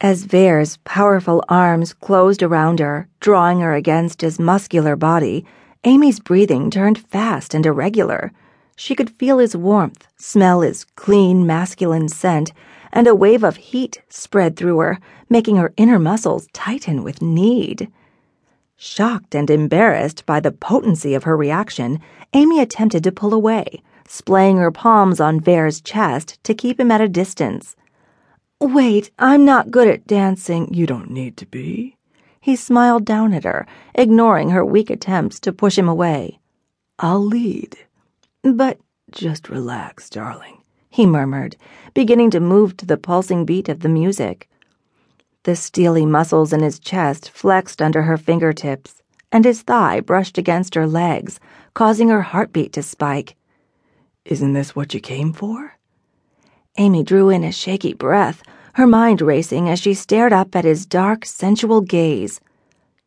As Vair's powerful arms closed around her, drawing her against his muscular body, Amy's breathing turned fast and irregular. She could feel his warmth, smell his clean, masculine scent, and a wave of heat spread through her, making her inner muscles tighten with need. Shocked and embarrassed by the potency of her reaction, Amy attempted to pull away, splaying her palms on Vair's chest to keep him at a distance. Wait, I'm not good at dancing. You don't need to be. He smiled down at her, ignoring her weak attempts to push him away. I'll lead. But just relax, darling, he murmured, beginning to move to the pulsing beat of the music. The steely muscles in his chest flexed under her fingertips, and his thigh brushed against her legs, causing her heartbeat to spike. Isn't this what you came for? Amy drew in a shaky breath, her mind racing as she stared up at his dark, sensual gaze.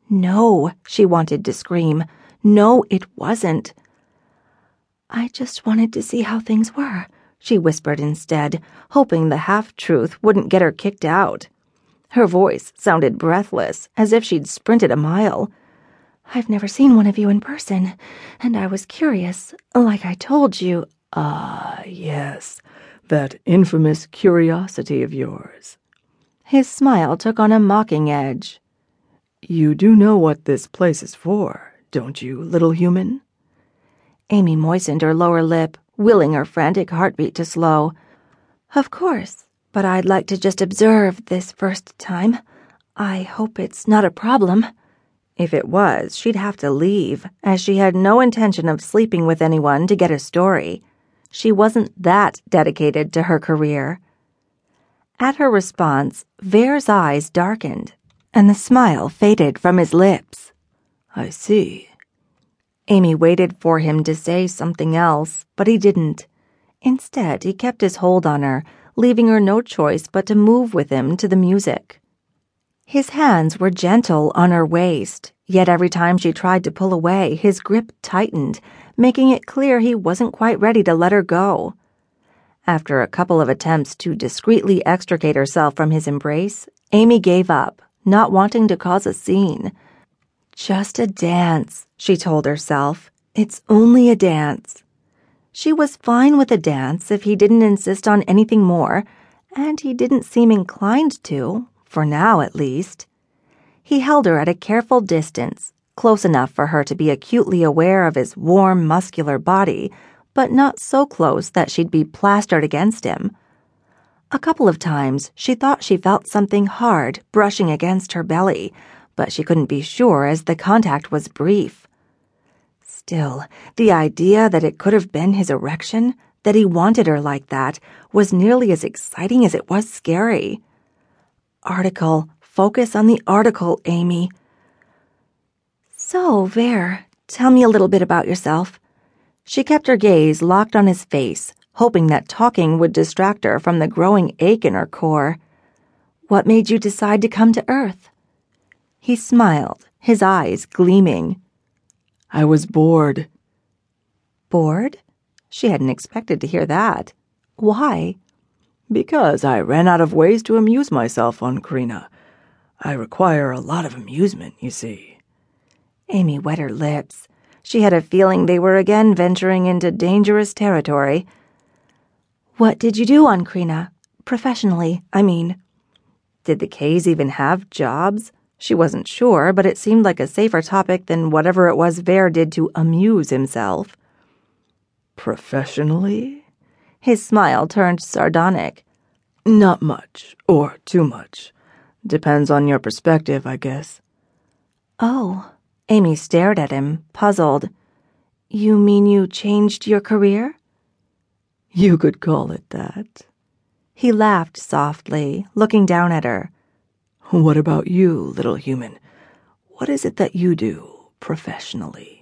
No, she wanted to scream. No, it wasn't. I just wanted to see how things were, she whispered instead, hoping the half truth wouldn't get her kicked out. Her voice sounded breathless, as if she'd sprinted a mile. I've never seen one of you in person, and I was curious, like I told you. Ah, yes that infamous curiosity of yours. His smile took on a mocking edge. You do know what this place is for, don't you, little human? Amy moistened her lower lip, willing her frantic heartbeat to slow. Of course, but I'd like to just observe this first time. I hope it's not a problem. If it was, she'd have to leave, as she had no intention of sleeping with anyone to get a story. She wasn't that dedicated to her career. At her response, Vair's eyes darkened, and the smile faded from his lips. I see. Amy waited for him to say something else, but he didn't. Instead, he kept his hold on her, leaving her no choice but to move with him to the music. His hands were gentle on her waist, yet every time she tried to pull away, his grip tightened making it clear he wasn't quite ready to let her go. After a couple of attempts to discreetly extricate herself from his embrace, Amy gave up, not wanting to cause a scene. Just a dance, she told herself. It's only a dance. She was fine with a dance if he didn't insist on anything more, and he didn't seem inclined to, for now at least. He held her at a careful distance, close enough for her to be acutely aware of his warm, muscular body, but not so close that she'd be plastered against him. A couple of times she thought she felt something hard brushing against her belly, but she couldn't be sure as the contact was brief. Still, the idea that it could have been his erection, that he wanted her like that, was nearly as exciting as it was scary. Article, focus on the article, Amy. So, Vair, tell me a little bit about yourself. She kept her gaze locked on his face, hoping that talking would distract her from the growing ache in her core. What made you decide to come to Earth? He smiled, his eyes gleaming. I was bored. Bored? She hadn't expected to hear that. Why? Because I ran out of ways to amuse myself on Krina. I require a lot of amusement, you see. Amy wet her lips. She had a feeling they were again venturing into dangerous territory. What did you do on Krina? Professionally, I mean. Did the Ks even have jobs? She wasn't sure, but it seemed like a safer topic than whatever it was Vair did to amuse himself. Professionally? His smile turned sardonic. Not much, or too much. Depends on your perspective, I guess. Oh. Amy stared at him, puzzled. You mean you changed your career? You could call it that. He laughed softly, looking down at her. What about you, little human? What is it that you do professionally?